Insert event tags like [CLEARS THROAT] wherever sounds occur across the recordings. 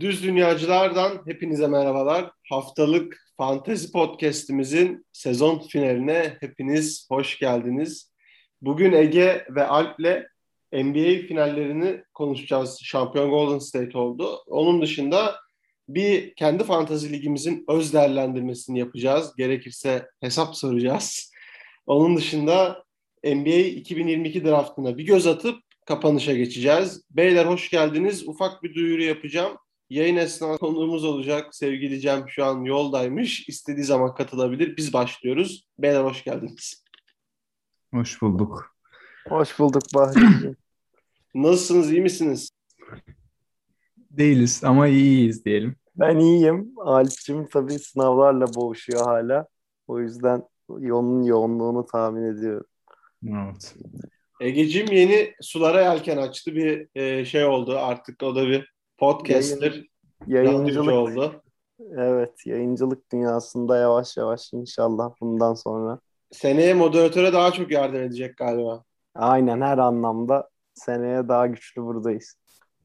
Düz Dünyacılardan hepinize merhabalar. Haftalık Fantezi Podcast'imizin sezon finaline hepiniz hoş geldiniz. Bugün Ege ve Alp'le NBA finallerini konuşacağız. Şampiyon Golden State oldu. Onun dışında bir kendi fantazi ligimizin öz değerlendirmesini yapacağız. Gerekirse hesap soracağız. Onun dışında NBA 2022 draftına bir göz atıp kapanışa geçeceğiz. Beyler hoş geldiniz. Ufak bir duyuru yapacağım. Yayın esnasında konuğumuz olacak. Sevgili Cem şu an yoldaymış. İstediği zaman katılabilir. Biz başlıyoruz. Beyler hoş geldiniz. Hoş bulduk. Hoş bulduk Bahri'ciğim. [CLEARS THROAT] Nasılsınız? iyi misiniz? Değiliz ama iyiyiz diyelim. Ben iyiyim. Alp'cim tabii sınavlarla boğuşuyor hala. O yüzden yolun yoğunluğunu tahmin ediyorum. Evet. Egeciğim yeni sulara yelken açtı. Bir e, şey oldu artık. O da bir podcaster. Yayın, yayıncılık. oldu. Evet, yayıncılık dünyasında yavaş yavaş inşallah bundan sonra. Seneye moderatöre daha çok yardım edecek galiba. Aynen her anlamda seneye daha güçlü buradayız.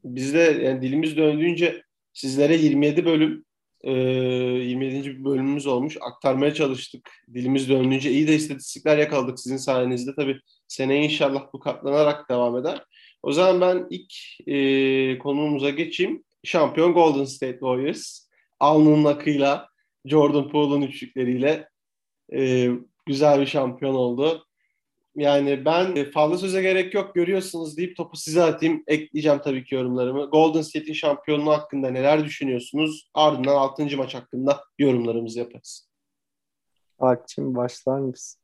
Biz de yani dilimiz döndüğünce sizlere 27 bölüm e, 27. bölümümüz olmuş. Aktarmaya çalıştık. Dilimiz döndüğünce iyi de istatistikler yakaladık sizin sayenizde. Tabii seneye inşallah bu katlanarak devam eder. O zaman ben ilk e, konumuza geçeyim. Şampiyon Golden State Warriors. Alnının akıyla Jordan Poole'un üçlükleriyle e, güzel bir şampiyon oldu. Yani ben e, fazla söze gerek yok görüyorsunuz deyip topu size atayım. Ekleyeceğim tabii ki yorumlarımı. Golden State'in şampiyonluğu hakkında neler düşünüyorsunuz? Ardından 6. maç hakkında yorumlarımızı yaparız. Alp'cim başlar mısın?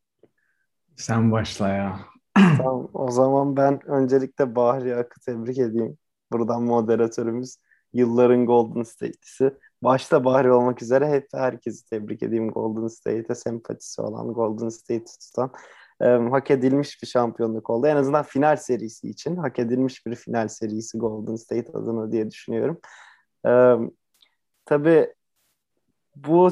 Sen başla ya. Tamam, o zaman ben öncelikle Bahri Ak'ı tebrik edeyim. Buradan moderatörümüz yılların Golden State'lisi. Başta Bahri olmak üzere hep herkesi tebrik edeyim Golden State'e sempatisi olan, Golden State'i tutan. Ee, hak edilmiş bir şampiyonluk oldu. En azından final serisi için hak edilmiş bir final serisi Golden State adına diye düşünüyorum. Ee, tabii bu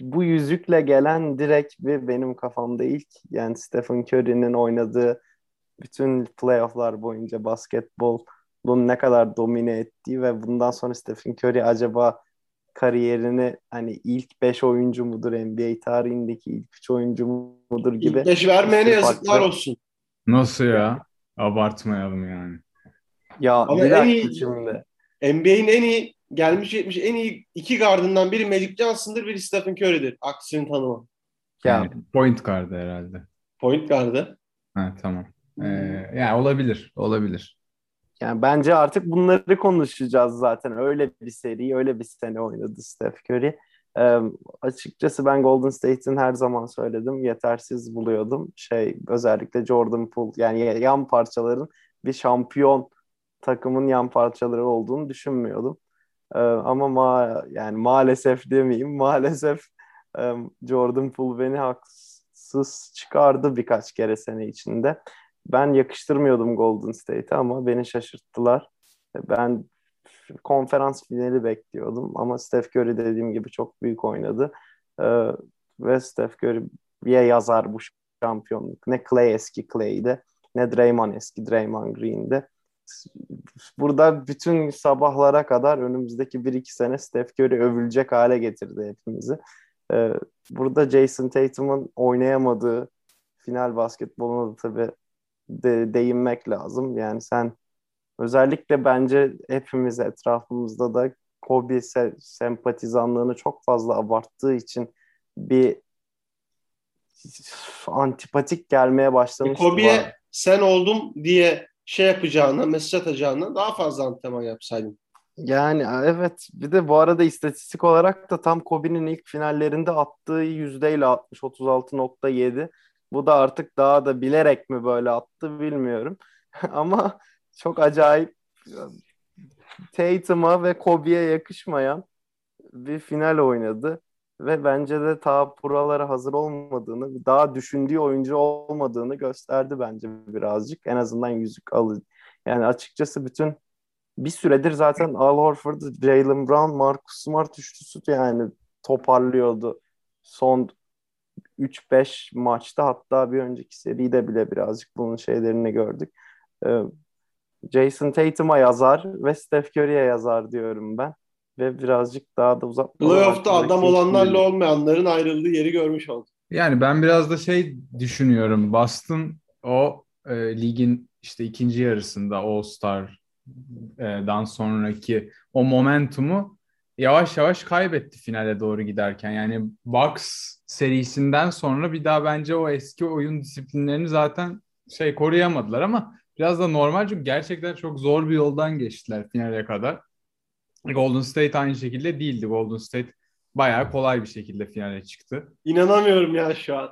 bu yüzükle gelen direkt bir benim kafamda ilk yani Stephen Curry'nin oynadığı bütün playofflar boyunca basketbolun ne kadar domine ettiği ve bundan sonra Stephen Curry acaba kariyerini hani ilk 5 oyuncu mudur NBA tarihindeki ilk 3 oyuncu mudur gibi. İlk beş vermeyene bir yazıklar farklı- olsun. Nasıl ya? Abartmayalım yani. Ya Ama bir en iyi-. NBA'in en iyi gelmiş geçmiş en iyi iki gardından biri Magic Johnson'dır, biri Stephen Curry'dir. Aksini tanımam. Ya Yani point guard herhalde. Point gardı. Ha tamam. Ee, ya olabilir. Olabilir. Yani bence artık bunları konuşacağız zaten. Öyle bir seri, öyle bir sene oynadı Steph Curry. Ee, açıkçası ben Golden State'in her zaman söyledim yetersiz buluyordum. Şey özellikle Jordan Poole yani yan parçaların bir şampiyon takımın yan parçaları olduğunu düşünmüyordum. Ama ma yani maalesef demeyeyim [LAUGHS] maalesef e, Jordan Poole beni haksız çıkardı birkaç kere sene içinde. Ben yakıştırmıyordum Golden State'e ama beni şaşırttılar. Ben konferans finali bekliyordum ama Steph Curry dediğim gibi çok büyük oynadı. Ve Steph Curry'ye yazar bu şampiyonluk. Ne Clay eski Clay'de ne Draymond eski Draymond Green'de. Burada bütün sabahlara kadar önümüzdeki 1-2 sene Steph Curry övülecek hale getirdi hepimizi. Ee, burada Jason Tatum'un oynayamadığı final basketboluna da tabii de, değinmek lazım. Yani sen özellikle bence hepimiz etrafımızda da Kobe se- sempatizanlığını çok fazla abarttığı için bir antipatik gelmeye başlamıştı. Kobe'ye sen oldum diye şey yapacağına, mesaj atacağına daha fazla antrenman yapsaydın. Yani evet bir de bu arada istatistik olarak da tam Kobe'nin ilk finallerinde attığı yüzdeyle atmış 36.7. Bu da artık daha da bilerek mi böyle attı bilmiyorum. [LAUGHS] Ama çok acayip Tatum'a ve Kobe'ye yakışmayan bir final oynadı. Ve bence de ta buralara hazır olmadığını, daha düşündüğü oyuncu olmadığını gösterdi bence birazcık. En azından yüzük alır. Yani açıkçası bütün bir süredir zaten Al Horford, Jalen Brown, Marcus Smart üçlüsü yani toparlıyordu. Son 3-5 maçta hatta bir önceki seride bile birazcık bunun şeylerini gördük. Ee, Jason Tatum'a yazar ve Steph Curry'e yazar diyorum ben. Ve birazcık daha da uzak. Playoff'ta adam olanlarla olmayanların ayrıldığı yeri görmüş olduk. Yani ben biraz da şey düşünüyorum. Boston o e, ligin işte ikinci yarısında All Star'dan sonraki o momentumu yavaş yavaş kaybetti finale doğru giderken. Yani Bucks serisinden sonra bir daha bence o eski oyun disiplinlerini zaten şey koruyamadılar ama biraz da normal çünkü gerçekten çok zor bir yoldan geçtiler finale kadar. Golden State aynı şekilde değildi. Golden State bayağı kolay bir şekilde finale çıktı. İnanamıyorum ya şu an.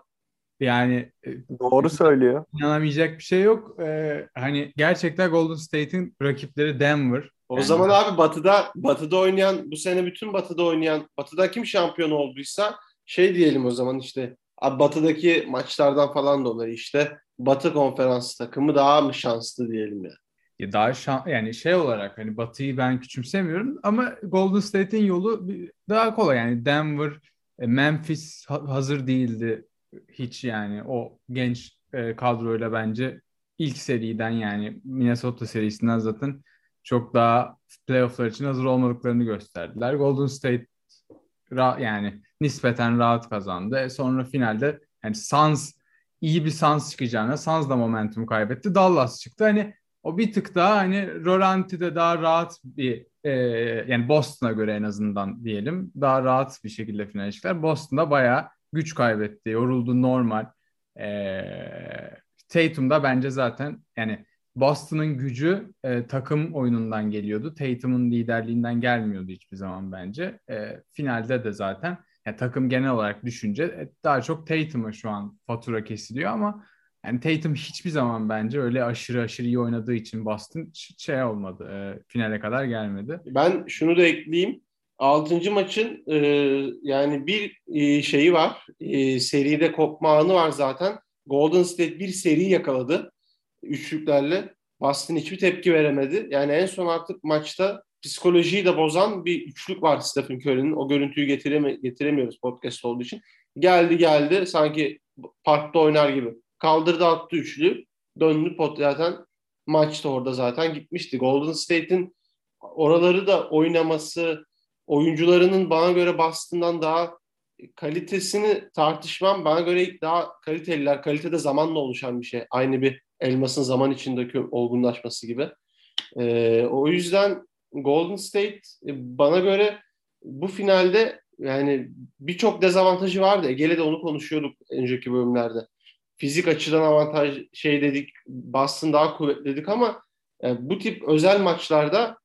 Yani doğru söylüyor. İnanamayacak bir şey yok. Ee, hani gerçekten Golden State'in rakipleri Denver. O yani zaman abi Batı'da Batı'da oynayan bu sene bütün Batı'da oynayan Batı'da kim şampiyon olduysa şey diyelim o zaman işte Batı'daki maçlardan falan dolayı işte Batı konferans takımı daha mı şanslı diyelim ya. Ya daha şan, yani şey olarak hani Batı'yı ben küçümsemiyorum ama Golden State'in yolu daha kolay yani Denver, e, Memphis hazır değildi hiç yani o genç e, kadroyla bence ilk seriden yani Minnesota serisinden zaten çok daha playofflar için hazır olmadıklarını gösterdiler. Golden State yani nispeten rahat kazandı. E sonra finalde yani Suns iyi bir Suns çıkacağına Suns da momentum kaybetti. Dallas çıktı. Hani o bir tık daha hani Roranti'de daha rahat bir e, yani Boston'a göre en azından diyelim daha rahat bir şekilde final çıktılar. Boston'da bayağı güç kaybetti. Yoruldu normal. E, Tatum da bence zaten yani Boston'ın gücü e, takım oyunundan geliyordu. Tatum'un liderliğinden gelmiyordu hiçbir zaman bence. E, finalde de zaten yani takım genel olarak düşünce e, daha çok Tatum'a şu an fatura kesiliyor ama yani Tatum hiçbir zaman bence öyle aşırı aşırı iyi oynadığı için Boston şey olmadı. E, finale kadar gelmedi. Ben şunu da ekleyeyim. Altıncı maçın e, yani bir e, şeyi var. E, seride kopma anı var zaten. Golden State bir seri yakaladı üçlüklerle. Boston hiçbir tepki veremedi. Yani en son artık maçta psikolojiyi de bozan bir üçlük var Stephen Curry'nin. O görüntüyü getireme getiremiyoruz podcast olduğu için. Geldi geldi sanki parkta oynar gibi. Kaldırdı attı üçlü. Döndü pot zaten maçta orada zaten gitmişti. Golden State'in oraları da oynaması, oyuncularının bana göre Boston'dan daha kalitesini tartışmam. Bana göre daha kaliteliler. Kalitede zamanla oluşan bir şey. Aynı bir elmasın zaman içindeki olgunlaşması gibi. Ee, o yüzden Golden State e, bana göre bu finalde yani birçok dezavantajı vardı. Ege'yle de onu konuşuyorduk önceki bölümlerde. Fizik açıdan avantaj şey dedik, Boston daha kuvvetli dedik ama yani e, bu tip özel maçlarda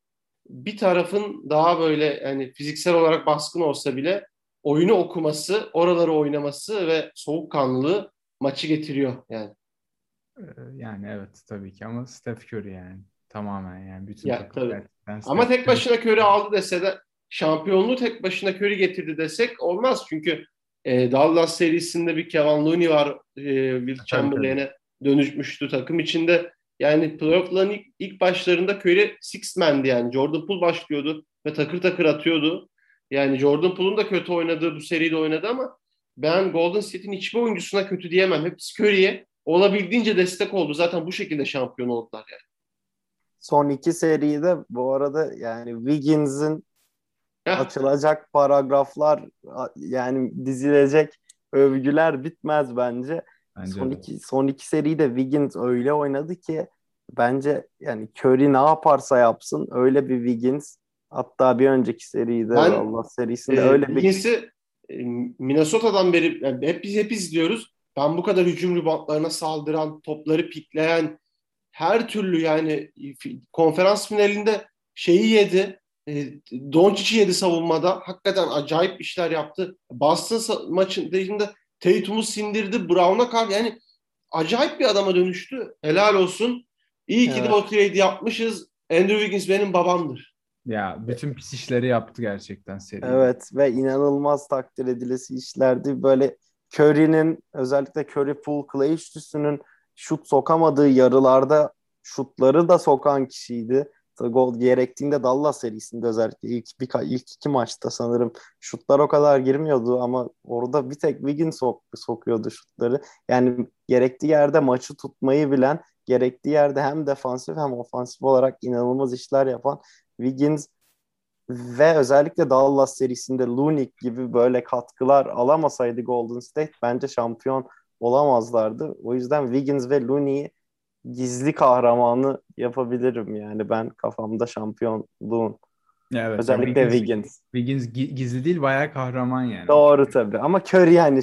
bir tarafın daha böyle yani fiziksel olarak baskın olsa bile oyunu okuması, oraları oynaması ve soğukkanlılığı maçı getiriyor yani. Ee, yani evet tabii ki ama Steph Curry yani tamamen yani bütün ya, tabii. Ama tek başına Curry aldı dese de şampiyonluğu tek başına Curry getirdi desek olmaz çünkü e, Dallas serisinde bir Kevin Looney var e, Will Chamberlain'e dönüşmüştü takım içinde. Yani playoff'ların ilk, ilk başlarında Curry six man'di yani. Jordan Poole başlıyordu ve takır takır atıyordu. Yani Jordan Poole'un da kötü oynadığı bu seride oynadı ama ben Golden State'in hiçbir oyuncusuna kötü diyemem. Hepsi Curry'e olabildiğince destek oldu. Zaten bu şekilde şampiyon oldular yani. Son iki seride bu arada yani Wiggins'in açılacak paragraflar yani dizilecek övgüler bitmez bence. bence son, iki, son iki seride Wiggins öyle oynadı ki bence yani Curry ne yaparsa yapsın öyle bir Wiggins hatta bir önceki seride ben, Allah serisinde e, öyle bir Wiggins'i e, Minnesota'dan beri yani hep biz hep izliyoruz. Ben bu kadar hücum ribantlarına saldıran, topları pikleyen her türlü yani konferans finalinde şeyi yedi. E, Doncic'i yedi savunmada. Hakikaten acayip işler yaptı. Boston maçında Tatum'u sindirdi. Brown'a karşı yani acayip bir adama dönüştü. Helal olsun. İyi ki evet. de o trade yapmışız. Andrew Wiggins benim babamdır. Ya bütün pis işleri yaptı gerçekten seri. Evet ve inanılmaz takdir edilesi işlerdi. Böyle Curry'nin özellikle Curry Pool Clay üçlüsünün şut sokamadığı yarılarda şutları da sokan kişiydi. Gol gerektiğinde Dallas serisinde özellikle ilk bir ilk iki maçta sanırım şutlar o kadar girmiyordu ama orada bir tek Wiggins sok, sokuyordu şutları. Yani gerektiği yerde maçı tutmayı bilen, gerektiği yerde hem defansif hem ofansif olarak inanılmaz işler yapan Wiggins ve özellikle Dallas serisinde Lunik gibi böyle katkılar alamasaydı Golden State bence şampiyon olamazlardı. O yüzden Wiggins ve Looney'i gizli kahramanı yapabilirim yani ben kafamda şampiyonluğun. Evet, Özellikle Wiggins, Wiggins. Wiggins gizli değil bayağı kahraman yani. Doğru tabii ama Curry yani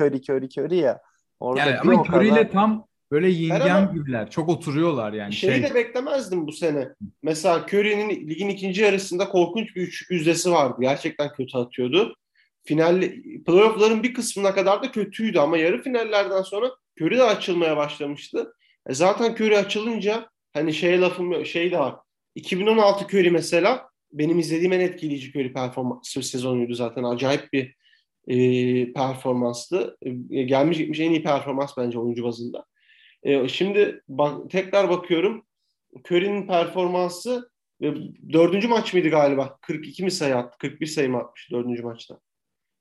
Curry Curry Curry ya. Orada yani ama Curry ile kadar... tam böyle yin gibiler. Çok oturuyorlar yani. Şeyi şey... de beklemezdim bu sene. Mesela Curry'nin ligin ikinci yarısında korkunç bir üç yüzdesi vardı. Gerçekten kötü atıyordu. Final playoff'ların bir kısmına kadar da kötüydü ama yarı finallerden sonra Curry de açılmaya başlamıştı. E zaten Curry açılınca hani şey lafım şey de var. 2016 Curry mesela benim izlediğim en etkileyici Curry performansı sezonuydu zaten. Acayip bir e, performanstı. E, gelmiş gitmiş en iyi performans bence oyuncu bazında. E, şimdi bak, tekrar bakıyorum. Curry'nin performansı e, dördüncü maç mıydı galiba? 42 mi sayı attı? 41 sayı mı atmış dördüncü maçta?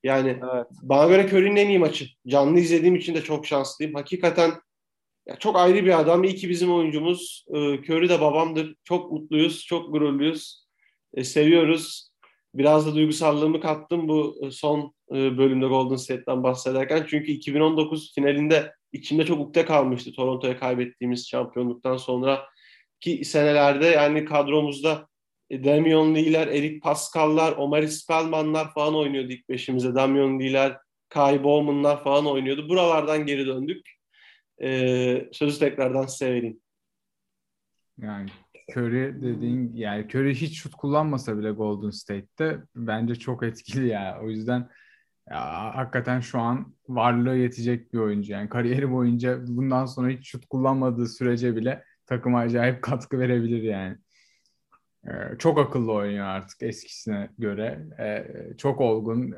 Yani evet. bana göre Curry'nin en iyi maçı. Canlı izlediğim için de çok şanslıyım. Hakikaten ya çok ayrı bir adam. İyi ki bizim oyuncumuz. E, Curry de babamdır. Çok mutluyuz, çok gururluyuz. E, seviyoruz. Biraz da duygusallığımı kattım bu e, son e, bölümde Golden State'den bahsederken. Çünkü 2019 finalinde içimde çok ukde kalmıştı Toronto'ya kaybettiğimiz şampiyonluktan sonra ki senelerde yani kadromuzda e, Damian Lee'ler, Eric Pascal'lar, Omar Spellman'lar falan oynuyordu ilk beşimize. Damian Lee'ler, Kai Bowman'lar falan oynuyordu. Buralardan geri döndük. Ee, sözü tekrardan size vereyim. Yani Curry dediğin yani Curry hiç şut kullanmasa bile Golden State'te bence çok etkili ya. O yüzden ya, hakikaten şu an varlığı yetecek bir oyuncu. Yani kariyeri boyunca bundan sonra hiç şut kullanmadığı sürece bile takıma acayip katkı verebilir yani. Ee, çok akıllı oynuyor artık eskisine göre. Ee, çok olgun.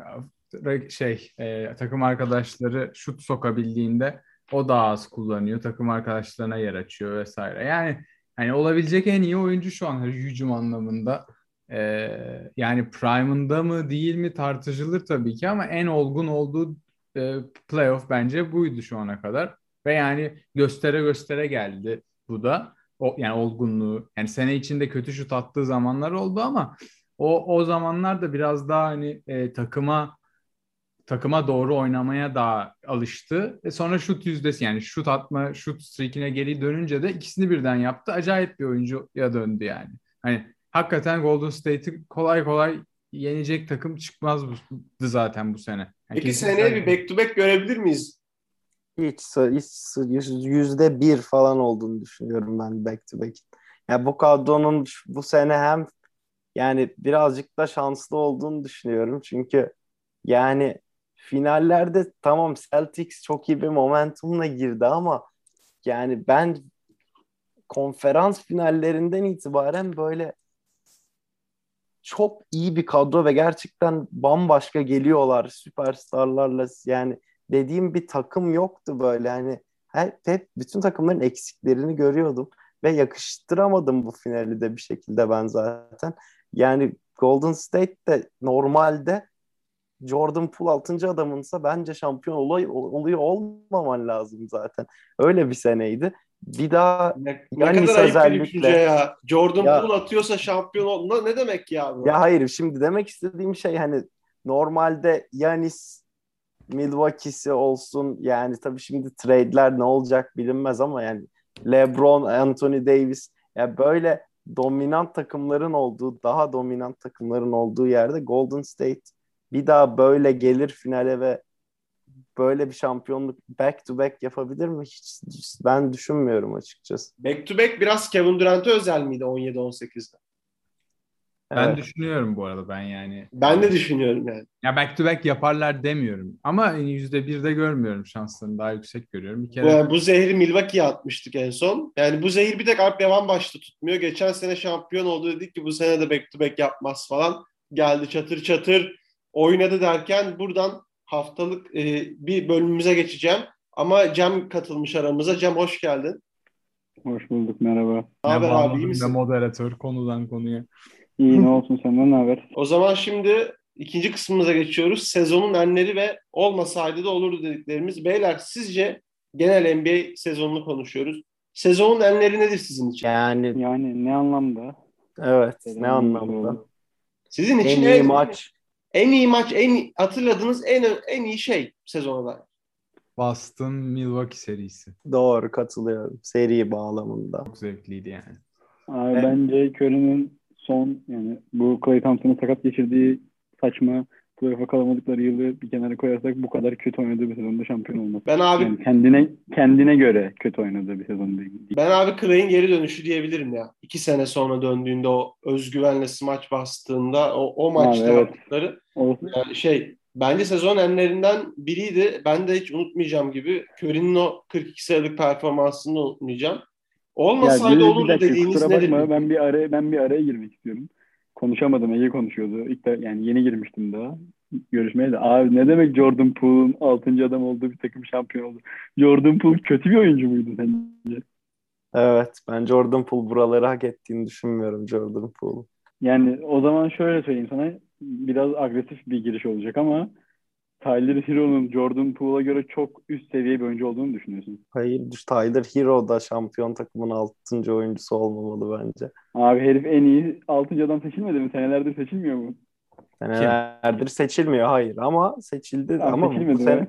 Şey e, takım arkadaşları şut sokabildiğinde o daha az kullanıyor. Takım arkadaşlarına yer açıyor vesaire. Yani hani olabilecek en iyi oyuncu şu an hücum anlamında. Ee, yani prime'ında mı değil mi tartışılır tabii ki ama en olgun olduğu e, playoff bence buydu şu ana kadar. Ve yani göstere göstere geldi bu da. O, yani olgunluğu. Yani sene içinde kötü şut attığı zamanlar oldu ama o o zamanlar da biraz daha hani e, takıma takıma doğru oynamaya daha alıştı. E sonra şut yüzdesi yani şut atma, şut streakine geri dönünce de ikisini birden yaptı. Acayip bir oyuncuya döndü yani. Hani hakikaten Golden State'i kolay kolay yenecek takım çıkmazdı zaten bu sene. Yani Peki seneye bir back to back görebilir miyiz? Hiç, hiç yüzde bir falan olduğunu düşünüyorum ben back to back. Yani bu kadronun bu sene hem yani birazcık da şanslı olduğunu düşünüyorum. Çünkü yani finallerde tamam Celtics çok iyi bir momentumla girdi ama yani ben konferans finallerinden itibaren böyle çok iyi bir kadro ve gerçekten bambaşka geliyorlar süperstarlarla yani dediğim bir takım yoktu böyle hani hep, hep bütün takımların eksiklerini görüyordum ve yakıştıramadım bu finali de bir şekilde ben zaten. Yani Golden State de normalde Jordan Poole 6. adamınsa bence şampiyon olay, oluyor olmaman lazım zaten. Öyle bir seneydi. bir daha Ne, ne Yanis kadar özellikle. ya. Jordan Ya- Poole atıyorsa şampiyon ol. Ne- Ne demek ya bu? Ya hayır şimdi demek istediğim şey hani normalde Yanis Milwaukee'si olsun yani tabii şimdi trade'ler ne olacak bilinmez ama yani LeBron, Anthony Davis ya böyle dominant takımların olduğu, daha dominant takımların olduğu yerde Golden State bir daha böyle gelir finale ve böyle bir şampiyonluk back to back yapabilir mi? Hiç, ben düşünmüyorum açıkçası. Back to back biraz Kevin Durant'e özel miydi 17-18'de? Ben Evet. düşünüyorum bu arada ben yani. Ben de düşünüyorum yani. Ya back to back yaparlar demiyorum. Ama yüzde birde görmüyorum şanslarını. Daha yüksek görüyorum. Bir kere Bu, bu zehri Milwaukee'ye atmıştık en son. Yani bu zehir bir tek Alp Yaman başta tutmuyor. Geçen sene şampiyon oldu dedik ki bu sene de back to back yapmaz falan. Geldi çatır çatır oynadı derken buradan haftalık e, bir bölümümüze geçeceğim. Ama Cem katılmış aramıza. Cem hoş geldin. Hoş bulduk merhaba. Ne haber abi iyi misin? moderatör konudan konuya. İyi ne olsun senden ne haber? O zaman şimdi ikinci kısmımıza geçiyoruz. Sezonun enleri ve olmasaydı da olurdu dediklerimiz. Beyler sizce genel NBA sezonunu konuşuyoruz. Sezonun enleri nedir sizin için? Yani Yani ne anlamda? evet Neden ne anlamda? Sizin En için iyi en, maç en iyi maç, en hatırladığınız en en iyi şey sezona dair. Boston Milwaukee serisi. doğru katılıyorum seri bağlamında. Çok zevkliydi yani. Abi Evet. bence Curry'nin son yani bu Klay Thompson'ın sakat geçirdiği saçma playoff'a kalamadıkları yılı bir kenara koyarsak bu kadar kötü oynadığı bir sezonda şampiyon olmaz. Ben abi Yani kendine kendine göre kötü oynadığı bir sezon değil. ben abi Clay'in geri dönüşü diyebilirim ya. İki sene sonra döndüğünde o özgüvenle smaç bastığında o, o maçta Abi, evet. yaptıkları O, yani şey bence sezon enlerinden biriydi. Ben de hiç unutmayacağım gibi. Curry'nin o 42 sayılık performansını unutmayacağım. Olmasaydı olurdu dediğiniz nedir? bakma, ben bir araya ben bir araya girmek istiyorum. Konuşamadım. Ege konuşuyordu. İlk de, yani yeni girmiştim daha görüşmeye de. Abi ne demek Jordan Poole'un 6. adam olduğu bir takım şampiyon oldu? Jordan Poole kötü bir oyuncu muydu sence? Evet ben Jordan Poole buraları hak ettiğini düşünmüyorum Jordan Poole. Yani o zaman şöyle söyleyeyim sana. Biraz agresif bir giriş olacak ama Tyler Hero'nun Jordan Poole'a göre çok üst seviye bir oyuncu olduğunu düşünüyorsun. Hayır Tyler Hero da şampiyon takımın 6. oyuncusu olmamalı bence. Abi herif en iyi 6. adam seçilmedi mi? Senelerdir seçilmiyor mu? Senelerdir seçilmiyor hayır ama seçildi Abi ama bu sene mi?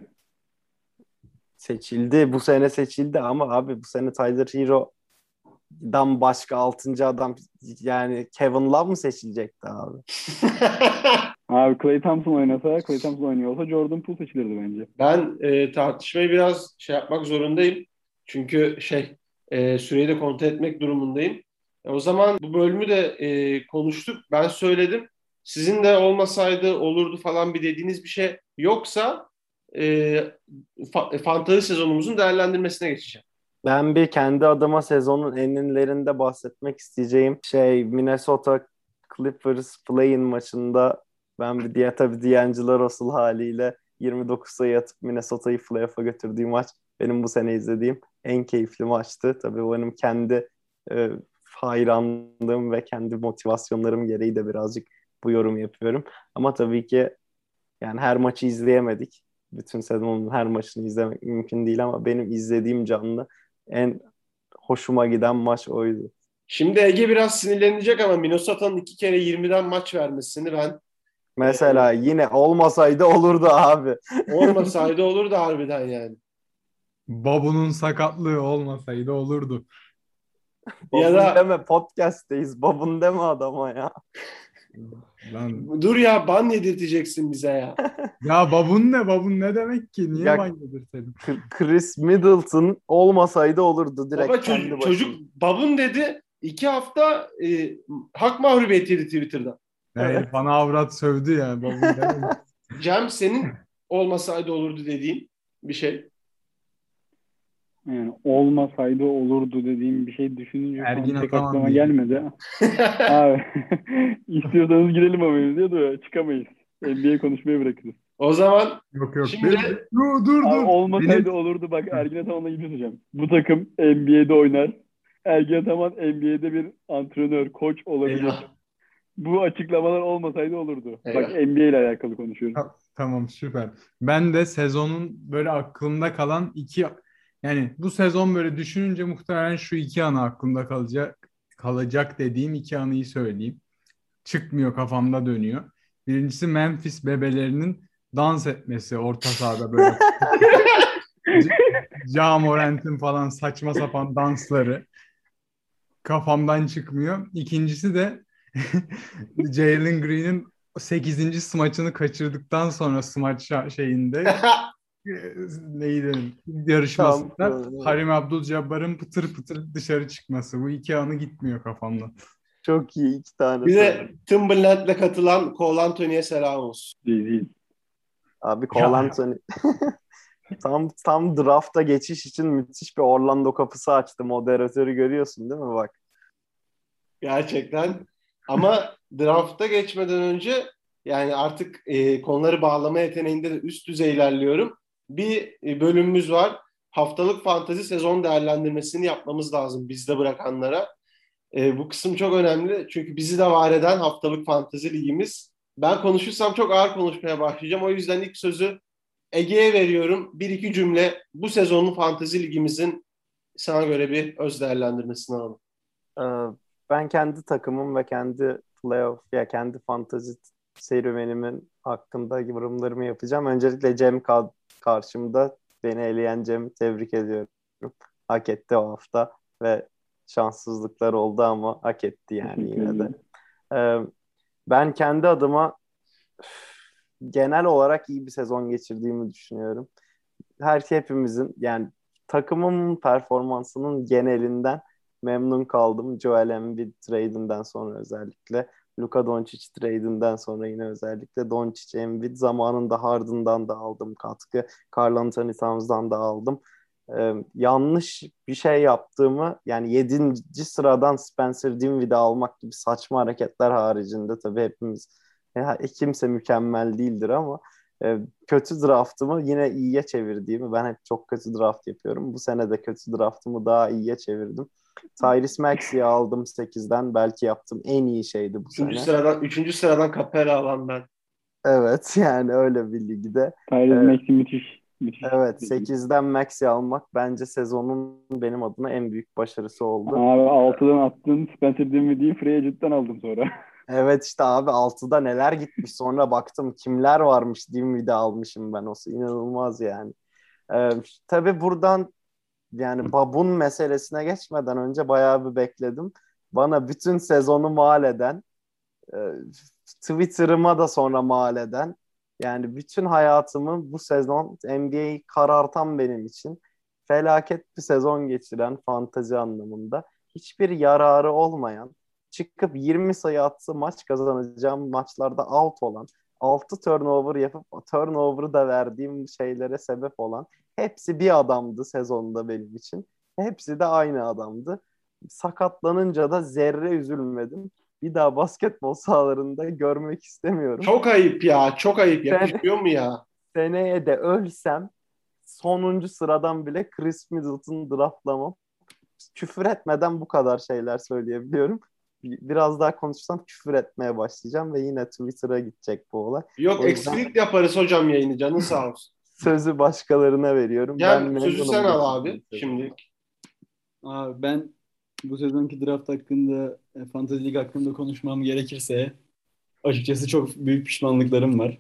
seçildi bu sene seçildi ama abi bu sene Tyler Hero'dan başka 6. adam yani Kevin Love mı seçilecekti abi? [LAUGHS] Abi Klay Thompson oynasa, Klay Thompson oynuyor olsa Jordan Poole seçilirdi bence. Ben e, tartışmayı biraz şey yapmak zorundayım. Çünkü şey e, süreyi de kontrol etmek durumundayım. E, o zaman bu bölümü de e, konuştuk. Ben söyledim. Sizin de olmasaydı olurdu falan bir dediğiniz bir şey yoksa e, fa- fantasy sezonumuzun değerlendirmesine geçeceğim. Ben bir kendi adıma sezonun enlerinde bahsetmek isteyeceğim şey Minnesota Clippers play-in maçında ben bir diye tabii D'Angelo Russell haliyle 29 sayı atıp Minnesota'yı playoff'a götürdüğü maç benim bu sene izlediğim en keyifli maçtı. Tabii benim kendi e, hayranlığım ve kendi motivasyonlarım gereği de birazcık bu yorumu yapıyorum. Ama tabii ki yani her maçı izleyemedik. Bütün sezonun her maçını izlemek mümkün değil ama benim izlediğim canlı en hoşuma giden maç oydu. Şimdi Ege biraz sinirlenecek ama Minnesota'nın iki kere 20'den maç vermesini ben Mesela yine olmasaydı olurdu abi. olmasaydı olurdu harbiden yani. Babu'nun sakatlığı olmasaydı olurdu. Ya Babun da- deme podcast'teyiz. Babun deme adama ya. Lan, Dur ya ban yedirteceksin bize ya. [LAUGHS] ya babun ne? Babun ne demek ki? Niye Ya- ban yedirtelim? Chris Middleton olmasaydı olurdu direkt Baba kendi çocuk, çocuk babun dedi iki hafta e, hak mahrubiyeti yedi Twitter'da. Yani bana avrat sövdü ya. Babun demedim. [LAUGHS] Cem senin olmasaydı olurdu dediğin bir şey. Yani olmasaydı olurdu dediğim bir şey düşününce Ergin pek Ataman aklıma diye. gelmedi. [LAUGHS] Abi [LAUGHS] istiyorsanız girelim ama mevzuya da çıkamayız. NBA konuşmaya bırakırız. o zaman Yok yok. Şimdi- Dur dur dur. Olmasaydı Benim- olurdu bak Ergin Ataman'la gibi söyleyeceğim. Bu takım NBA'de oynar. Ergin Ataman NBA'de bir antrenör, koç olabilir. eyvah. Bu açıklamalar olmasaydı olurdu. Eyvah. Bak NBA ile alakalı konuşuyorum. Ta- Tamam süper. Ben de sezonun böyle aklımda kalan iki Yani bu sezon böyle düşününce muhtemelen şu iki anı aklımda kalacak kalacak dediğim iki anıyı söyleyeyim. Çıkmıyor kafamda dönüyor. Birincisi Memphis bebelerinin dans etmesi orta sahada böyle. [LAUGHS] Ja Morant'in falan saçma sapan dansları kafamdan çıkmıyor. İkincisi de [LAUGHS] Jalen Green'in 8. smaçını kaçırdıktan sonra smaç şeyinde [LAUGHS] neydi yarışmasında Tamam. Harim Abdul-Jabbar'ın pıtır pıtır dışarı çıkması. Bu iki anı gitmiyor kafamdan. Çok iyi iki tane. Bir de. Timberland'le katılan Cole Anthony'ye selam olsun. Değil değil. Abi Cole Anthony [LAUGHS] tam tam drafta geçiş için müthiş bir Orlando kapısı açtı. Moderatörü görüyorsun değil mi bak? Gerçekten. Ama drafta geçmeden önce yani artık e, konuları bağlama yeteneğinde de üst düzey ilerliyorum. Bir e, bölümümüz var. Haftalık fantazi sezon değerlendirmesini yapmamız lazım bizde bırakanlara. E, bu kısım çok önemli. Çünkü bizi de var eden haftalık fantazi ligimiz. Ben konuşursam çok ağır konuşmaya başlayacağım. O yüzden ilk sözü Ege'ye veriyorum. Bir iki cümle bu sezonun fantazi ligimizin sana göre bir öz değerlendirmesini alalım. Ben kendi takımım ve kendi playoff ya kendi fantazi serüvenimin hakkında yorumlarımı yapacağım. Öncelikle Cem ka- karşımda beni eleyen Cem'i tebrik ediyorum. Hak etti o hafta ve şanssızlıklar oldu ama hak etti yani [LAUGHS] yine de. Ee, ben kendi adıma genel olarak iyi bir sezon geçirdiğimi düşünüyorum. Her hepimizin yani takımın performansının genelinden memnun kaldım. Joel Embiid trade'inden sonra özellikle. Luka Doncic trade'inden sonra yine özellikle Doncic, Embiid zamanında Harden'dan da aldım katkı. Karl Anthony Towns'dan da aldım. Ee, yanlış bir şey yaptığımı yani 7. sıradan Spencer Dinwiddie almak gibi saçma hareketler haricinde tabii hepimiz ya, kimse mükemmel değildir ama e, kötü draftımı yine iyiye çevirdiğimi ben hep çok kötü draft yapıyorum. Bu sene de kötü draftımı daha iyiye çevirdim. Tyrese Maxey'i aldım 8'den. Belki yaptığım en iyi şeydi bu Üçüncü sene. sıradan, üçüncü sıradan Capella alan ben. Evet [LAUGHS] yani öyle bir ligde. Tyrese Evet. Maxey müthiş. müthiş. Evet 8'den Maxey almak bence sezonun benim adına en büyük başarısı oldu. Abi 6'dan attın Spencer Dinwiddie'yi free agent'tan aldım sonra. [LAUGHS] Evet işte abi 6'da neler gitmiş sonra baktım kimler varmış Dinwiddie almışım ben o inanılmaz yani. Ee, tabii buradan yani Babun meselesine geçmeden önce bayağı bir bekledim. Bana bütün sezonu mal eden e, Twitter'ıma da sonra mal eden yani bütün hayatımı bu sezon NBA'yi karartan benim için felaket bir sezon geçiren fantazi anlamında hiçbir yararı olmayan çıkıp 20 sayı atsa maç kazanacağım maçlarda out olan 6 turnover yapıp turnover'ı da verdiğim şeylere sebep olan hepsi bir adamdı sezonda benim için. Hepsi de aynı adamdı. Sakatlanınca da zerre üzülmedim. Bir daha basketbol sahalarında görmek istemiyorum. Çok ayıp ya. Çok ayıp. Yakışmıyor mu ya? Seneye de ölsem sonuncu sıradan bile Chris Middleton draftlamam. Küfür etmeden bu kadar şeyler söyleyebiliyorum. Biraz daha konuşsam küfür etmeye başlayacağım ve yine Twitter'a gidecek bu olay. Yok O yüzden- yaparız hocam yayını. Canın sağ olsun. [LAUGHS] Sözü başkalarına veriyorum. Gel Ben sözü sen al abi şimdi. Abi ben bu sezonki draft hakkında, e, Fantasy Lig hakkında konuşmam gerekirse açıkçası çok büyük pişmanlıklarım var.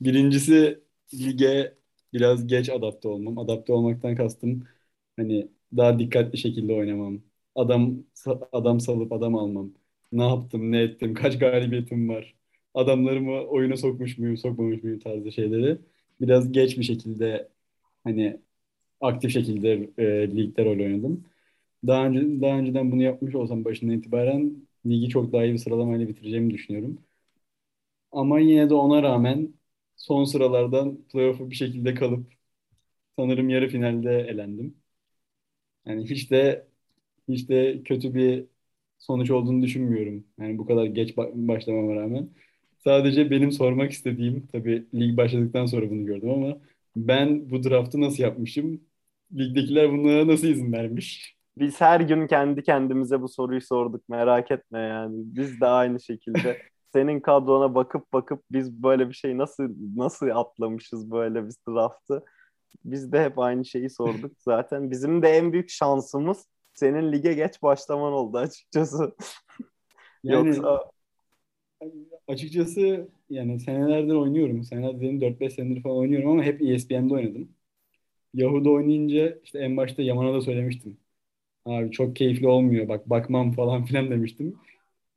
Birincisi lige biraz geç adapte olmam. Adapte olmaktan kastım hani daha dikkatli şekilde oynamam. Adam adam salıp adam almam. Ne yaptım, ne ettim, kaç galibiyetim var. Adamlarımı oyuna sokmuş muyum, sokmamış muyum tarzı şeyleri. Biraz geç bir şekilde hani aktif şekilde e, ligde rol oynadım. Daha önce daha önceden bunu yapmış olsam başından itibaren ligi çok daha iyi bir sıralamayla bitireceğimi düşünüyorum. Ama yine de ona rağmen son sıralardan playoff'u bir şekilde kalıp sanırım yarı finalde elendim. Yani hiç de hiç de kötü bir sonuç olduğunu düşünmüyorum. Yani bu kadar geç ba- başlamama rağmen. Sadece benim sormak istediğim, tabii lig başladıktan sonra bunu gördüm ama ben bu draftı nasıl yapmışım? Ligdekiler bunlara nasıl izin vermiş? Biz her gün kendi kendimize bu soruyu sorduk. Merak etme yani. Biz de aynı şekilde. [LAUGHS] Senin kadrona bakıp bakıp biz böyle bir şey nasıl nasıl atlamışız böyle bir draftı. Biz de hep aynı şeyi sorduk zaten. Bizim de en büyük şansımız senin lige geç başlaman oldu açıkçası. Yani Yoksa açıkçası yani senelerdir oynuyorum. Senelerdir dedim 4-5 senedir falan oynuyorum ama hep ESPN'de oynadım. Yahoo'da oynayınca işte en başta Yaman'a da söylemiştim. Abi çok keyifli olmuyor bak bakmam falan [LAUGHS] filan demiştim.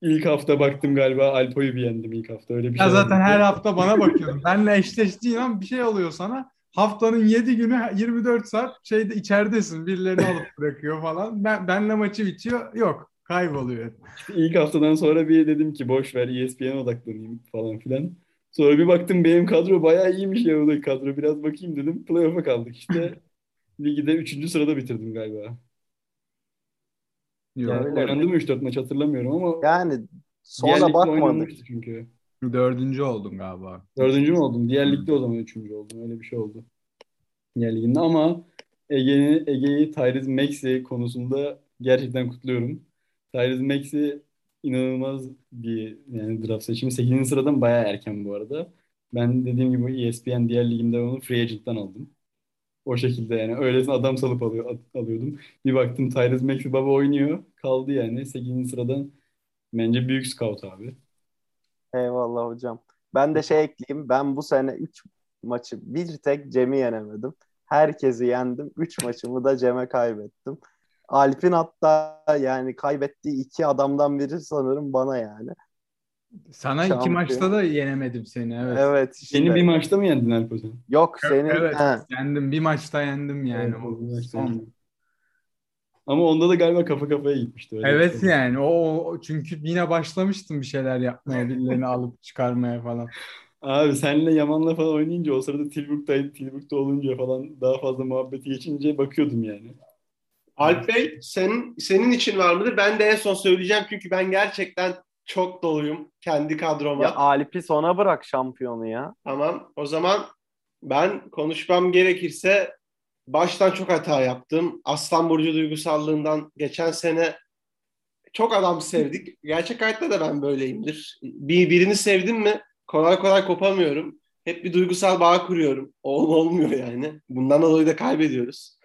İlk hafta baktım galiba Alpo'yu bir yendim ilk hafta öyle bir Ya şey zaten oldu. her hafta bana bakıyordun. Benle eşleştiğin an bir şey oluyor sana. Haftanın 7 günü 24 saat şeyde içeridesin. Birilerini alıp [LAUGHS] bırakıyor falan. Ben, benle maçı bitiyor. Yok. Kayboluyor. İlk haftadan sonra bir dedim ki boş ver ESPN'e odaklanayım falan filan. Sonra bir baktım benim kadro bayağı iyiymiş ya o kadro biraz bakayım dedim. Playoff'a kaldık işte. [LAUGHS] Ligde 3. sırada bitirdim galiba. Yok. Yani Öyle oynandı mı 3-4 maç hatırlamıyorum ama yani sonra oynanmıştı çünkü. Dördüncü oldun galiba. Dördüncü mü oldum? Diğer ligde o zaman üçüncü oldum. Öyle bir şey oldu. Diğer liginde ama Ege'yi Ege'yi Tyrese Maxey konusunda gerçekten kutluyorum. Tyrese Maxey inanılmaz bir yani draft seçimi. 8. sıradan bayağı erken bu arada. Ben dediğim gibi ESPN diğer ligimde onu free agent'tan aldım. O şekilde yani öylesine adam salıp alıyor, alıyordum. Bir baktım Tyrese Maxey baba oynuyor. Kaldı yani 8. sıradan. Bence büyük scout abi. Eyvallah hocam. Ben de şey ekleyeyim. Ben bu sene 3 maçı bir tek Cem'i yenemedim. Herkesi yendim. 3 maçımı da Cem'e kaybettim. Alp'in hatta yani kaybettiği iki adamdan biri sanırım bana yani. Sana iki Şampiyon. maçta da yenemedim seni. Evet. Evet işte. Seni bir maçta mı yendin Alp Ozan? Yok senin Evet. he. Yendim. Bir maçta yendim yani. Evet, O bir maçta son-. Ama onda da galiba kafa kafaya gitmişti. Öyle Evet şey. yani. O, o- çünkü yine başlamıştım bir şeyler yapmaya, birilerini [LAUGHS] alıp çıkarmaya falan. Abi senle Yaman'la falan oynayınca o sırada Tilburg'daydı. Tilburg'da olunca falan daha fazla muhabbeti geçince bakıyordum yani. Alp Bey senin, senin için var mıdır? Ben de en son söyleyeceğim çünkü ben gerçekten çok doluyum kendi kadroma. Ya Alp'i sona bırak şampiyonu ya. Tamam. O zaman ben konuşmam gerekirse baştan çok hata yaptım. Aslan Burcu duygusallığından geçen sene çok adam sevdik. Gerçek hayatta da ben böyleyimdir. Bir, birini sevdim mi kolay kolay kopamıyorum. Hep bir duygusal bağ kuruyorum. Ol, olmuyor yani. Bundan dolayı da kaybediyoruz.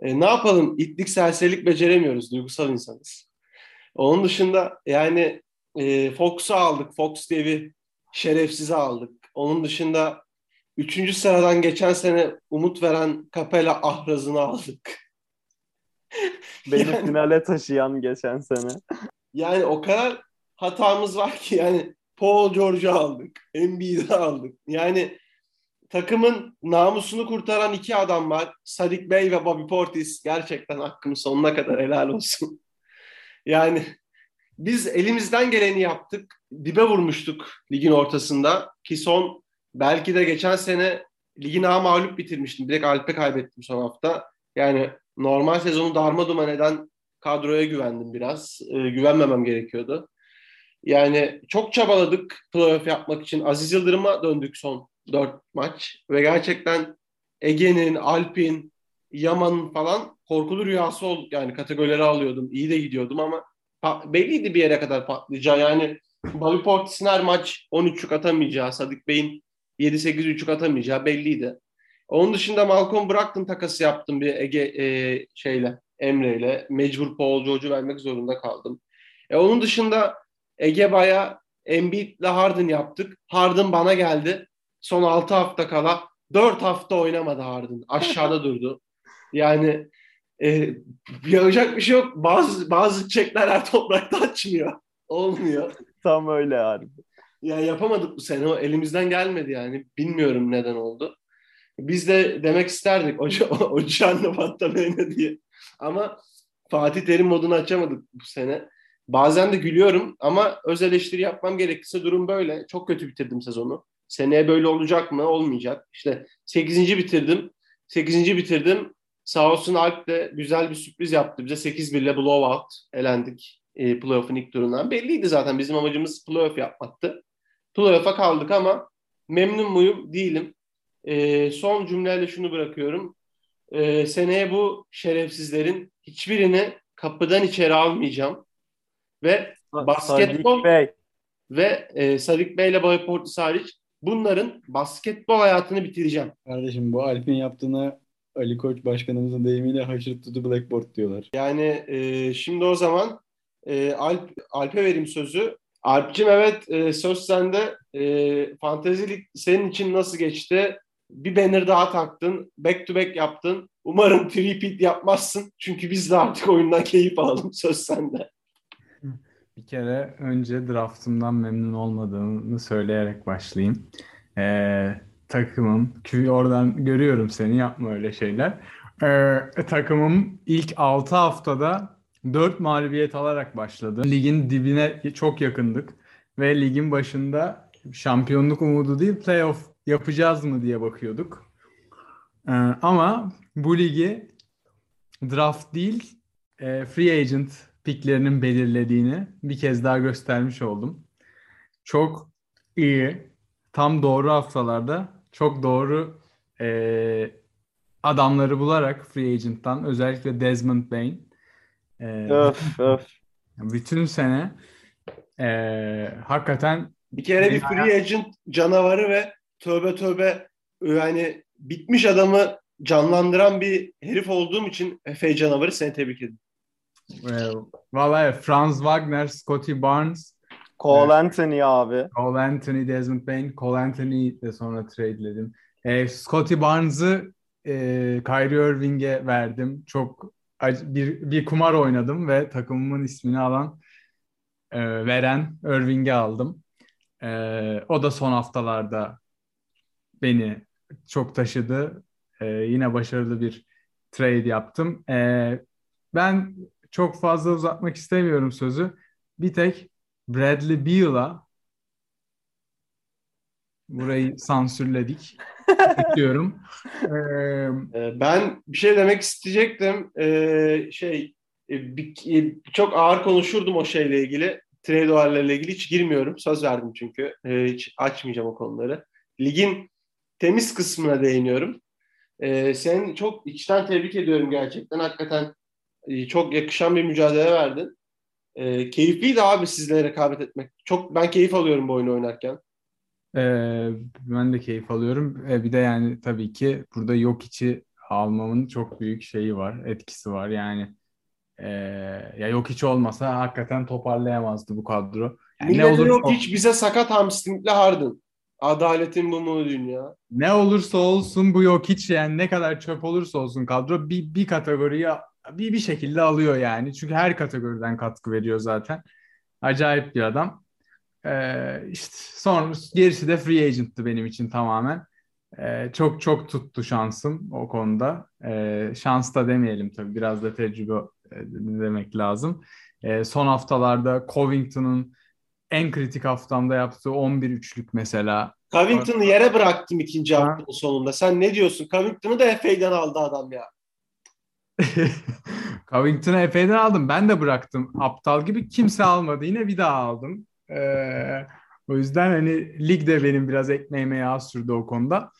E, ne yapalım? İtlik, serserilik beceremiyoruz. Duygusal insanız. Onun dışında yani e, Fox'u aldık. Fox diye bir şerefsizi aldık. Onun dışında üçüncü sıradan geçen sene umut veren Capella Ahraz'ını aldık. Beni [LAUGHS] Yani- finale taşıyan geçen sene. Yani o kadar hatamız var ki yani Paul George'u aldık. Embiid'i aldık. Yani takımın namusunu kurtaran iki adam var. Sadik Bey ve Bobby Portis. Gerçekten hakkım sonuna kadar helal olsun. Yani biz elimizden geleni yaptık. Dibe vurmuştuk ligin ortasında. Ki son belki de geçen sene ligin A mağlup bitirmiştim. Direkt Alp'e kaybettim son hafta. Yani normal sezonu darma duman eden kadroya güvendim biraz. Ee, güvenmemem gerekiyordu. Yani çok çabaladık playoff yapmak için. Aziz Yıldırım'a döndük son dört maç. Ve gerçekten Ege'nin, Alp'in, Yaman'ın falan korkulu rüyası olduk. Yani kategorileri alıyordum. İyi de gidiyordum ama belliydi bir yere kadar patlayacağı. Yani Bobby Portis'in her maç 13'lük atamayacağı, Sadık Bey'in 7-8 üçlük atamayacağı belliydi. Onun dışında Malcolm Brogdon takası yaptım bir Ege e, şeyle, Emre'yle. Mecbur Paul George'u vermek zorunda kaldım. E, onun dışında Ege Baya Embiid'le Harden yaptık. Harden bana geldi. Son 6 hafta kala 4 hafta oynamadı Harden. Aşağıda [LAUGHS] durdu. Yani e, yapacak bir şey yok. Bazı bazı çiçekler her toprakta açmıyor. Olmuyor. Tam öyle harbi. Yani yapamadık bu sene. O elimizden gelmedi yani. Bilmiyorum neden oldu. Biz de demek isterdik [LAUGHS] Ocaan'la Fattamene diye. Ama Fatih Terim modunu açamadık bu sene. Bazen de gülüyorum ama öz eleştiri yapmam gerekirse durum böyle. Çok kötü bitirdim sezonu. Seneye böyle olacak mı? Olmayacak. İşte 8. bitirdim. 8. bitirdim. Sağ olsun Alp de güzel bir sürpriz yaptı. Bize 8-1 ile blowout elendik e, playoff'un ilk turundan. Belliydi zaten bizim amacımız playoff yapmaktı. Playoff'a kaldık ama memnun muyum? Değilim. E, son cümleyle şunu bırakıyorum. E, seneye bu şerefsizlerin hiçbirini kapıdan içeri almayacağım. Ve basketbol Sadik Bey. ve e, Sadik Bey ile Bobby Portis hariç bunların basketbol hayatını bitireceğim. Kardeşim bu Alp'in yaptığına Ali Koç başkanımızın deyimiyle haşır the blackboard diyorlar. Yani e, şimdi o zaman e, Alp, Alp'e vereyim sözü. Alp'cim evet e, söz sende. E, Fantezilik senin için nasıl geçti? Bir banner daha taktın. Back to back yaptın. Umarım three yapmazsın. Çünkü biz de artık oyundan keyif alalım. Söz sende. Bir kere önce draftımdan memnun olmadığımı söyleyerek başlayayım. Ee, takımım, oradan görüyorum seni yapma öyle şeyler. Ee, takımım ilk 6 haftada 4 mağlubiyet alarak başladı. Ligin dibine çok yakındık ve ligin başında şampiyonluk umudu değil playoff yapacağız mı diye bakıyorduk. Ee, ama bu ligi draft değil e, free agent picklerinin belirlediğini bir kez daha göstermiş oldum. Çok iyi, tam doğru haftalarda çok doğru e, adamları bularak free agent'tan özellikle Desmond Bain e, öf, öf. [LAUGHS] bütün sene e, hakikaten bir kere bir free agent canavarı ve tövbe tövbe yani bitmiş adamı canlandıran bir herif olduğum için Efe canavarı seni tebrik ederim. Valla Franz Wagner, Scotty Barnes, Cole Anthony abi. Cole Anthony, Desmond Bain, Cole Anthony de sonra tradeledim. E, Scotty Barnes'ı e, Kyrie Irving'e verdim. Çok bir, bir kumar oynadım ve takımımın ismini alan e, veren Irving'e aldım. E, o da son haftalarda beni çok taşıdı. E, yine başarılı bir trade yaptım. E, ben çok fazla uzatmak istemiyorum sözü. Bir tek Bradley Beal'a burayı sansürledik. Diyorum. [LAUGHS] Ee, ben bir şey demek isteyecektim. Ee, şey e, e, çok ağır konuşurdum o şeyle ilgili. Trade olaylarıyla ilgili hiç girmiyorum. Söz verdim çünkü. Ee, hiç açmayacağım o konuları. Ligin temiz kısmına değiniyorum. Ee, seni çok içten tebrik ediyorum gerçekten. Hakikaten e, çok yakışan bir mücadele verdin. E, keyifliydi abi sizle rekabet etmek. Çok ben keyif alıyorum bu oyunu oynarken. Ee, ben de keyif alıyorum. Ee, bir de yani tabii ki burada yok içi almamın çok büyük şeyi var, etkisi var. Yani e, ya yok hiç olmasa hakikaten toparlayamazdı bu kadro. Yani ne olur yok hiç bize sakat hamstringli Harden. Adaletin bu mu dünya? Ne olursa olsun bu yok hiç yani ne kadar çöp olursa olsun kadro bir, bir kategoriyi bir, bir şekilde alıyor yani. Çünkü her kategoriden katkı veriyor zaten. Acayip bir adam. Ee, işte sonra gerisi de free agent'tı benim için tamamen. Ee, çok çok tuttu şansım o konuda. Ee, şans da demeyelim tabii biraz da tecrübe e, demek lazım. Ee, son haftalarda Covington'un en kritik haftamda yaptığı 11 üçlük mesela. Covington'ı yere bıraktım ikinci haftanın sonunda. Sen ne diyorsun? Covington'ı da FA'den aldı adam ya. [LAUGHS] Covington'ı epeyden aldım. Ben de bıraktım. Aptal gibi kimse almadı. Yine bir daha aldım. Ee, o yüzden hani lig de benim biraz ekmeğime yağ sürdü o konuda.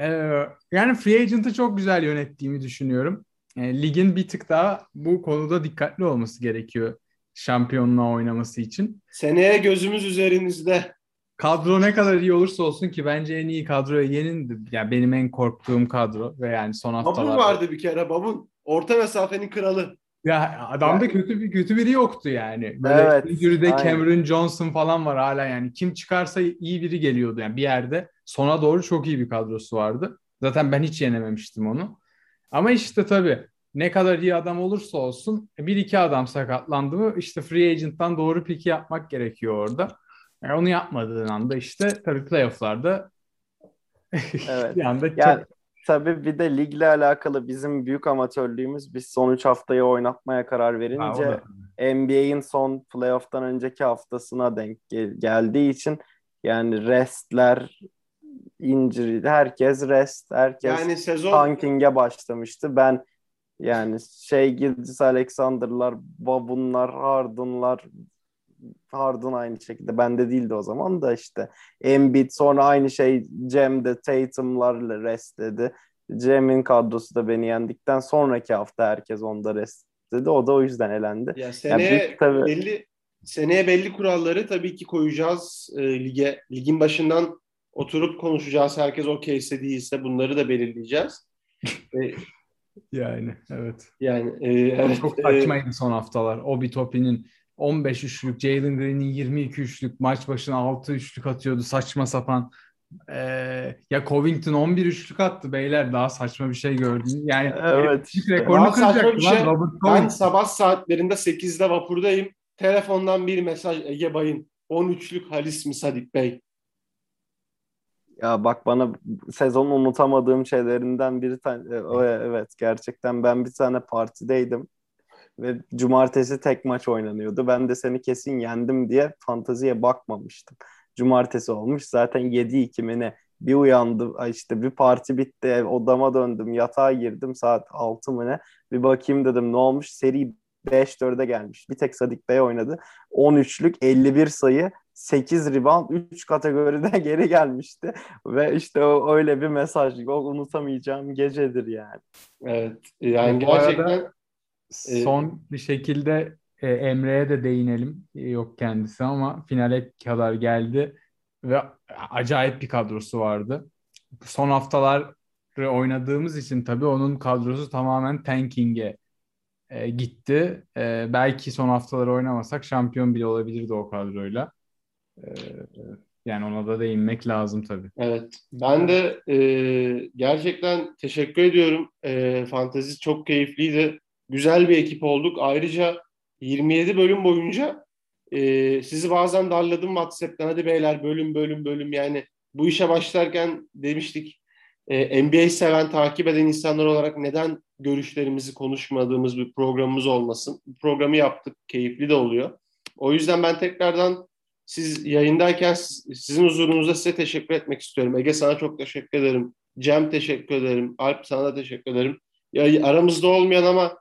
Ee, yani free agent'ı çok güzel yönettiğimi düşünüyorum. Yani ligin bir tık daha bu konuda dikkatli olması gerekiyor şampiyonluğa oynaması için. Seneye gözümüz üzerinizde. Kadro ne kadar iyi olursa olsun ki bence en iyi kadroya yenindi. Yani benim en korktuğum kadro ve yani son haftalarda. Babun vardı bir kere babun. Orta mesafenin kralı. Ya adamda yani. kötü bir kötü biri yoktu yani. Böyle evet, injury'de Cameron Johnson falan var hala yani. Kim çıkarsa iyi biri geliyordu yani bir yerde. Sona doğru çok iyi bir kadrosu vardı. Zaten ben hiç yenememiştim onu. Ama işte tabii ne kadar iyi adam olursa olsun bir iki adam sakatlandı mı işte free agent'tan doğru piki yapmak gerekiyor orada. Yani onu yapmadığın anda işte tabii playoff'larda [LAUGHS] evet. bir anda yani, çok tabii bir de ligle alakalı bizim büyük amatörlüğümüz biz son 3 haftayı oynatmaya karar verince NBA'in son playoff'tan önceki haftasına denk gel- geldiği için yani restler injury herkes rest herkes yani sezon... tanking'e başlamıştı. Ben yani şey Gilgis Alexander'lar, Babunlar, Harden'lar Harden aynı şekilde bende değildi o zaman da işte Embiid sonra aynı şey Cem'de Tatum'larla restledi. Cem'in kadrosu da beni yendikten sonraki hafta herkes onda restledi. O da o yüzden elendi. Ya seneye yani bir, tabii... belli seneye belli kuralları tabii ki koyacağız e, lige. Ligin başından oturup konuşacağız. Herkes okeyse değilse bunları da belirleyeceğiz. [LAUGHS] E, Yani evet. yani e, evet. Çok e, saçmaydı son haftalar. Obi Toppin'in 15 üçlük, Jalen Green'in 22 üçlük, maç başına 6 üçlük atıyordu saçma sapan. Ee, ya Covington 11 üçlük attı beyler daha saçma bir şey gördüm. Yani Evet işte. rekorunu kıracaktı şey. Robert Ben sabah saatlerinde 8'de vapurdayım. Telefondan bir mesaj Ege Bay'ın 13'lük Halis mi Sadik Bey? Ya bak bana sezonun unutamadığım şeylerinden bir tane e, o- evet gerçekten ben bir tane partideydim ve cumartesi tek maç oynanıyordu. Ben de seni kesin yendim diye fanteziye bakmamıştım. Cumartesi olmuş zaten 7-2 mi ne? Bir uyandım işte bir parti bitti odama döndüm yatağa girdim saat 6 mı ne? Bir bakayım dedim ne olmuş? Seri 5-4'e gelmiş. Bir tek Sadik Bey oynadı. 13'lük 51 sayı 8 rebound 3 kategoride [LAUGHS] geri gelmişti. Ve işte o öyle bir mesaj. O unutamayacağım gecedir yani. Evet. Yani arada- gerçekten e, Son bir şekilde e, Emre'ye de değinelim. E, yok kendisi ama finale kadar geldi ve acayip bir kadrosu vardı. Son haftalar oynadığımız için tabii onun kadrosu tamamen tanking'e e, gitti. E, belki son haftaları oynamasak şampiyon bile olabilirdi o kadroyla. E, yani ona da değinmek lazım tabii. Evet. Ben de e, gerçekten teşekkür ediyorum. E, Fantezi çok keyifliydi. Güzel bir ekip olduk. Ayrıca 27 bölüm boyunca e, sizi bazen darladım WhatsApp'tan. Hadi beyler bölüm bölüm bölüm yani bu işe başlarken demiştik e, NBA seven, takip eden insanlar olarak neden görüşlerimizi konuşmadığımız bir programımız olmasın. Bu programı yaptık. Keyifli de oluyor. O yüzden ben tekrardan siz yayındayken siz- sizin huzurunuzda size teşekkür etmek istiyorum. Ege sana çok teşekkür ederim. Cem teşekkür ederim. Alp sana da teşekkür ederim. Ya, aramızda olmayan ama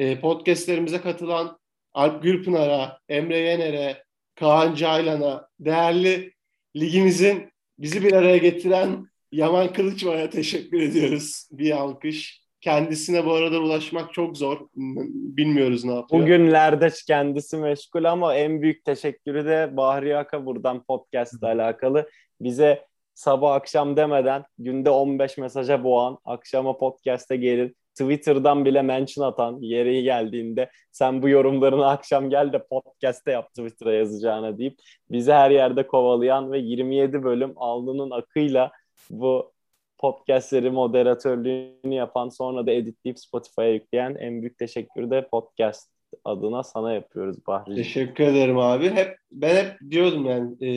e, podcastlerimize katılan Alp Gürpınar'a, Emre Yener'e, Kaan Caylan'a, değerli ligimizin bizi bir araya getiren Yaman Kılıçbay'a teşekkür ediyoruz. Bir alkış. Kendisine bu arada ulaşmak çok zor. Bilmiyoruz ne yapıyor. Bugünlerde kendisi meşgul ama en büyük teşekkürü de Bahri Aka buradan podcast ile alakalı. Bize sabah akşam demeden günde 15 mesaja boğan, akşama podcast'e gelin, Twitter'dan bile mention atan yeri geldiğinde sen bu yorumlarını akşam gel de podcast'te yap Twitter'a yazacağına deyip bizi her yerde kovalayan ve 27 bölüm alnının akıyla bu podcastleri moderatörlüğünü yapan sonra da editleyip Spotify'a yükleyen en büyük teşekkürü de podcast adına sana yapıyoruz Bahri. Teşekkür ederim abi. Hep ben hep diyordum yani e,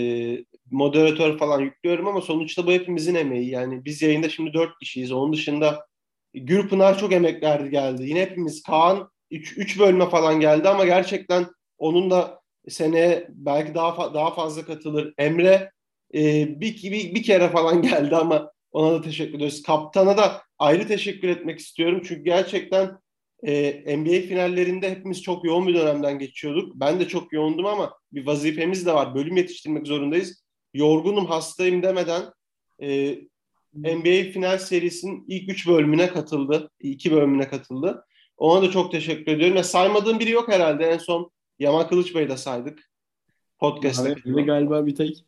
moderatör falan yüklüyorum ama sonuçta bu hepimizin emeği. Yani biz yayında şimdi dört kişiyiz. Onun dışında Gürpınar çok emek verdi geldi. Yine hepimiz Kaan 3 bölüme falan geldi ama gerçekten onun da seneye belki daha fa- daha fazla katılır. Emre e, bir, bir, bir kere falan [LAUGHS] geldi ama ona da teşekkür ediyoruz. Kaptana da ayrı teşekkür etmek istiyorum. Çünkü gerçekten e, NBA finallerinde hepimiz çok yoğun bir dönemden geçiyorduk. Ben de çok yoğundum ama bir vazifemiz de var. Bölüm yetiştirmek zorundayız. Yorgunum, hastayım demeden e, NBA final serisinin ilk üç bölümüne katıldı. iki bölümüne katıldı. Ona da çok teşekkür ediyorum. Ya saymadığım biri yok herhalde. En son Yaman Kılıç Bey'i de saydık. Podcast'ta. De galiba bir tek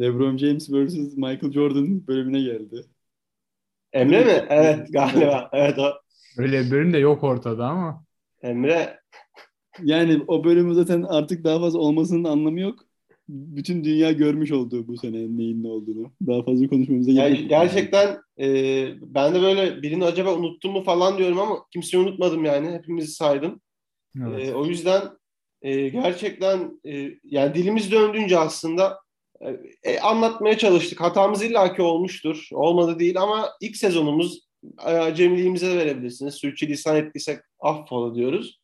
LeBron James vs. Michael Jordan bölümüne geldi. Emre mi? Evet galiba. Evet o. Öyle bir bölüm de yok ortada ama. Emre Yani o bölümü zaten artık daha fazla olmasının anlamı yok. Bütün dünya görmüş oldu bu sene neyin ne olduğunu. Daha fazla konuşmamıza Yani gerek yok. gerçekten e, ben de böyle birini acaba unuttum mu falan diyorum ama kimseyi unutmadım yani. Hepimizi saydım. Evet. E, o yüzden e, gerçekten e, yani dilimiz döndüğünce aslında e, anlatmaya çalıştık. Hatamız illaki olmuştur. Olmadı değil ama ilk sezonumuz e, cemiliğimize de verebilirsiniz. Sürçülisan ettiysek affola diyoruz.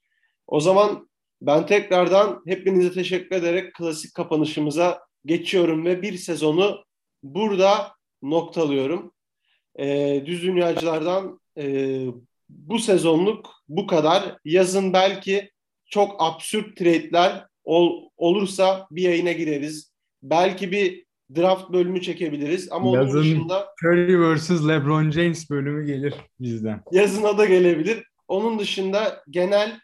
O zaman ben tekrardan hepinize teşekkür ederek klasik kapanışımıza geçiyorum ve bir sezonu burada noktalıyorum. E, Düz Dünyacılardan e, bu sezonluk bu kadar. Yazın belki çok absürt trade'ler ol, olursa bir yayına gireriz. Belki bir draft bölümü çekebiliriz ama onun Yazın dışında Curry vs. LeBron James bölümü gelir bizden. yazına da gelebilir. Onun dışında genel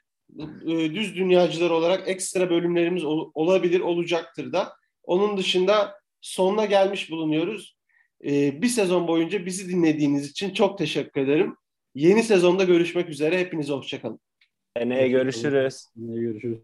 düz dünyacılar olarak ekstra bölümlerimiz ol- olabilir, olacaktır da. Onun dışında sonuna gelmiş bulunuyoruz. E, bir sezon boyunca bizi dinlediğiniz için çok teşekkür ederim. Yeni sezonda görüşmek üzere. Hepinize hoşçakalın. Seneye görüşürüz. Görüşürüz.